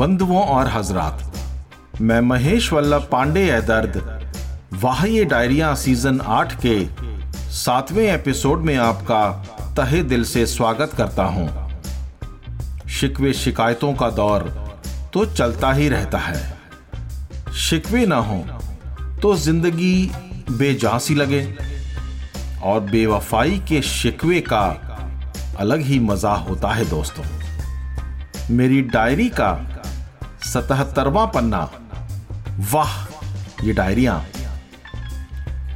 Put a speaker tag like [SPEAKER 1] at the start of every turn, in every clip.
[SPEAKER 1] बंधुओं और हजरात। मैं महेश वल्लभ पांडे ए दर्द। वाह डायरिया सीज़न आठ के सातवें एपिसोड में आपका तहे दिल से स्वागत करता हूँ। शिकवे शिकायतों का दौर तो चलता ही रहता है। शिकवे ना हो तो ज़िंदगी बेजां सी लगे और बेवफाई के शिकवे का अलग ही मज़ा होता है दोस्तों। मेरी डायरी का सतहत्तरवा पन्ना। वाह, ये डायरिया।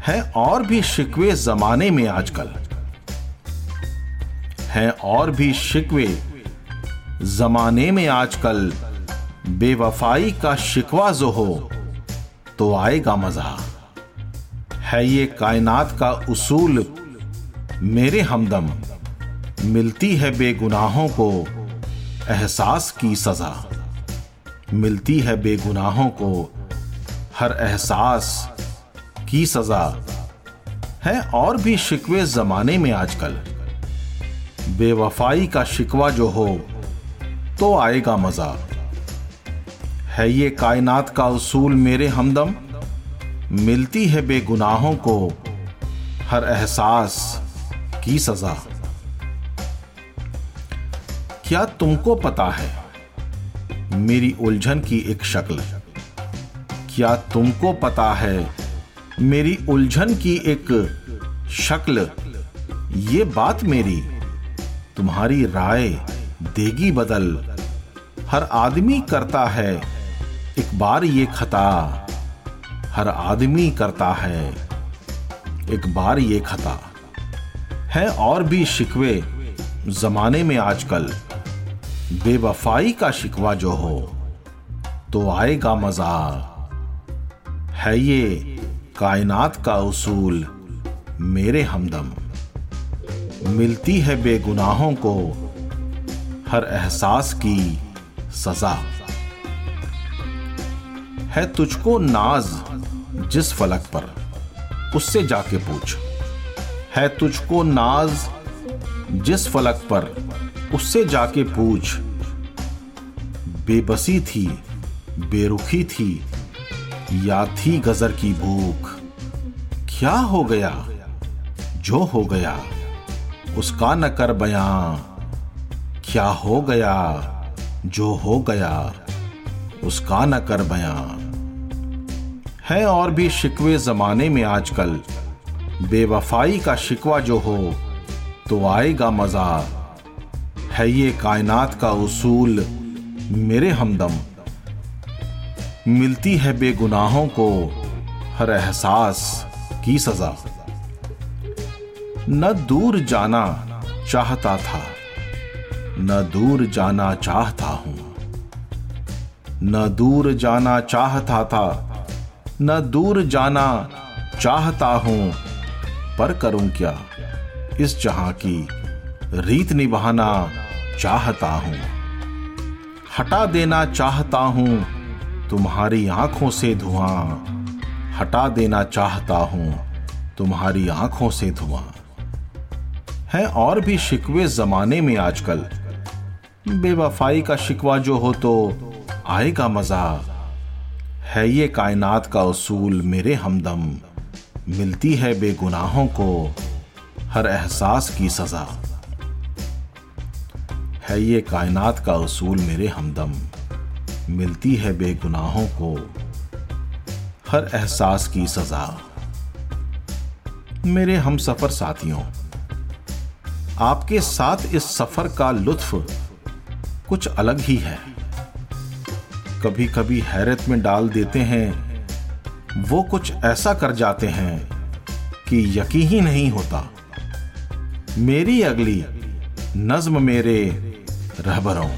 [SPEAKER 1] है और भी शिकवे जमाने में आजकल। है और भी शिकवे जमाने में आजकल। बेवफाई का शिकवा जो हो तो आएगा मज़ा। है ये कायनात का उसूल, मेरे हमदम। मिलती है बेगुनाहों को एहसास की सजा। मिलती है बेगुनाहों को, हर एहसास की सजा। है और भी शिकवे जमाने में आजकल। बेवफाई का शिकवा जो हो तो आएगा मज़ा। है ये कायनात का उसूल मेरे हमदम? मिलती है बेगुनाहों को, हर एहसास की सजा। क्या तुमको पता है मेरी उलझन की एक शक्ल। क्या तुमको पता है, मेरी उलझन की एक शक्ल, ये बात मेरी, तुम्हारी राय देगी बदल। हर आदमी करता है, एक बार ये खता, हर आदमी करता है, एक बार ये खता। है और भी शिकवे, जमाने में आजकल। बेवफाई का शिकवा जो हो तो आएगा मज़ा है ये कायनात का उसूल मेरे हमदम। मिलती है बेगुनाहों को हर एहसास की सजा। है तुझको नाज जिस फलक पर, उससे जाके पूछ। है तुझको नाज जिस फलक पर, उससे जाके पूछ। बेबसी थी, बेरुखी थी, या थी गजर की भूख। क्या हो गया? जो हो गया, उसका न कर बयां। क्या हो गया? जो हो गया, उसका न कर बयां। है और भी शिकवे जमाने में आजकल। बेवफाई का शिकवा जो हो तो आएगा मज़ा। है ये कायनात का उसूल मेरे हमदम। मिलती है बेगुनाहों को हर एहसास की सजा। न दूर जाना चाहता था, न दूर जाना चाहता हूँ। न दूर जाना चाहता था, न दूर जाना चाहता हूँ। पर करूँ क्या? इस जहाँ की रीत निभाना चाहता हूँ। हटा देना चाहता हूँ, तुम्हारी आँखों से धुआँ। हटा देना चाहता हूँ, तुम्हारी आँखों से धुआँ। है और भी शिकवे जमाने में आजकल। बेवफाई का शिकवा जो हो तो आएगा मज़ा। है ये कायनात का उसूल मेरे हमदम। मिलती है बेगुनाहों को हर एहसास की सजा। है ये कायनात का असूल मेरे हमदम। मिलती है बेगुनाहों को हर एहसास की सजा। मेरे हम सफ़र साथियों, आपके साथ इस सफ़र का लुत्फ कुछ अलग ही है। कभी कभी हैरत में डाल देते हैं, वो कुछ ऐसा कर जाते हैं कि यकीन ही नहीं होता। मेरी अगली नज्म मेरे रहबरों